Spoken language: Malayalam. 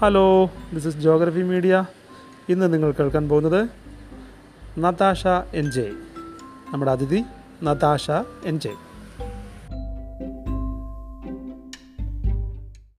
hello this is geography media ഇന്ന് നിങ്ങൾ കേൾക്കാൻ പോകുന്നത് നതാഷ എൻ ജെ നമ്മുടെ അതിഥി നതാഷ എൻ ജെ